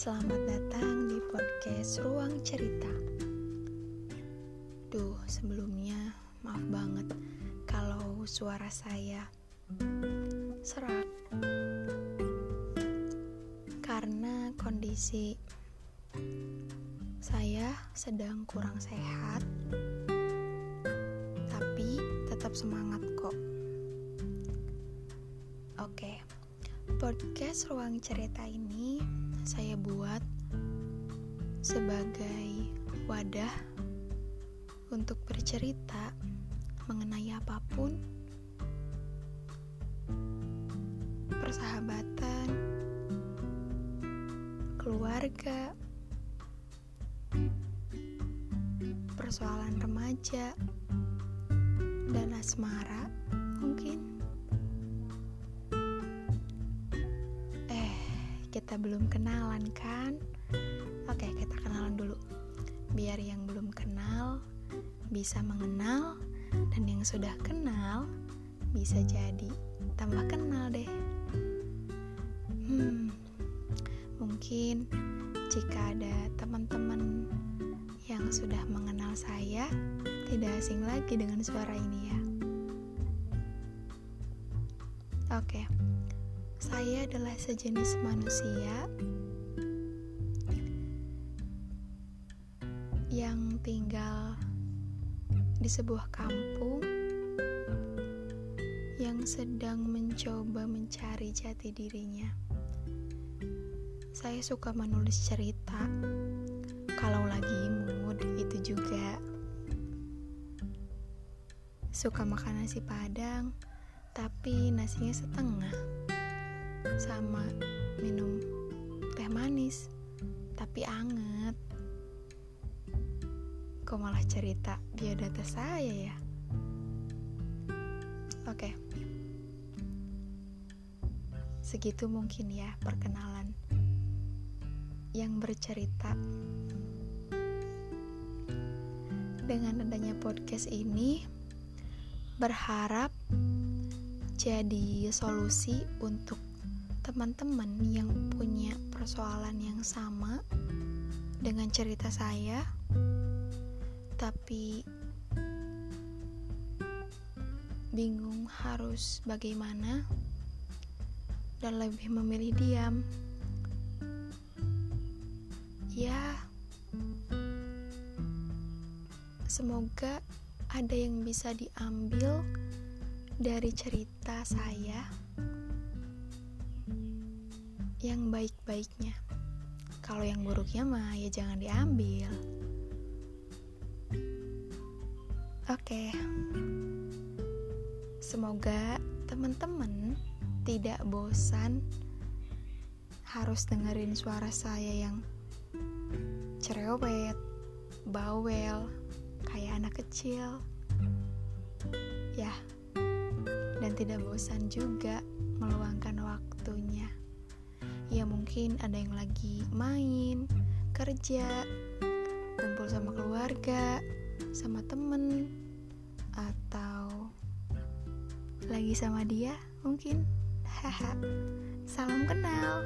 Selamat datang di podcast Ruang Cerita. Duh, sebelumnya maaf banget kalau suara saya serak. Karena kondisi saya sedang kurang sehat. Tapi tetap semangat kok. Oke. Podcast Ruang Cerita ini saya buat sebagai wadah untuk bercerita mengenai apa pun, persahabatan, keluarga, persoalan remaja, dan asmara mungkin. Kita belum kenalan kan? Oke, kita kenalan dulu. Biar yang belum kenal bisa mengenal dan yang sudah kenal bisa jadi tambah kenal deh. Hmm, mungkin jika ada teman-teman yang sudah mengenal saya, tidak asing lagi dengan suara ini ya. Oke, saya adalah sejenis manusia yang tinggal di sebuah kampung yang sedang mencoba mencari jati dirinya. Saya suka menulis cerita. Kalau lagi mood itu juga. Suka makan nasi padang, tapi nasinya setengah. Sama minum teh manis, tapi anget kok malah cerita biodata saya ya? Oke. Segitu mungkin ya perkenalan yang bercerita. Dengan adanya podcast ini berharap jadi solusi untuk teman-teman yang punya persoalan yang sama dengan cerita saya tapi bingung harus bagaimana dan lebih memilih diam. Ya, semoga ada yang bisa diambil dari cerita saya yang baik-baiknya. Kalau yang buruknya mah ya jangan diambil. Oke, semoga teman-teman tidak bosan harus dengerin suara saya yang cerewet, bawel, kayak anak kecil. Ya, dan tidak bosan juga. Ya mungkin ada yang lagi main, kerja, kumpul sama keluarga, sama temen atau lagi sama dia mungkin. Haha salam kenal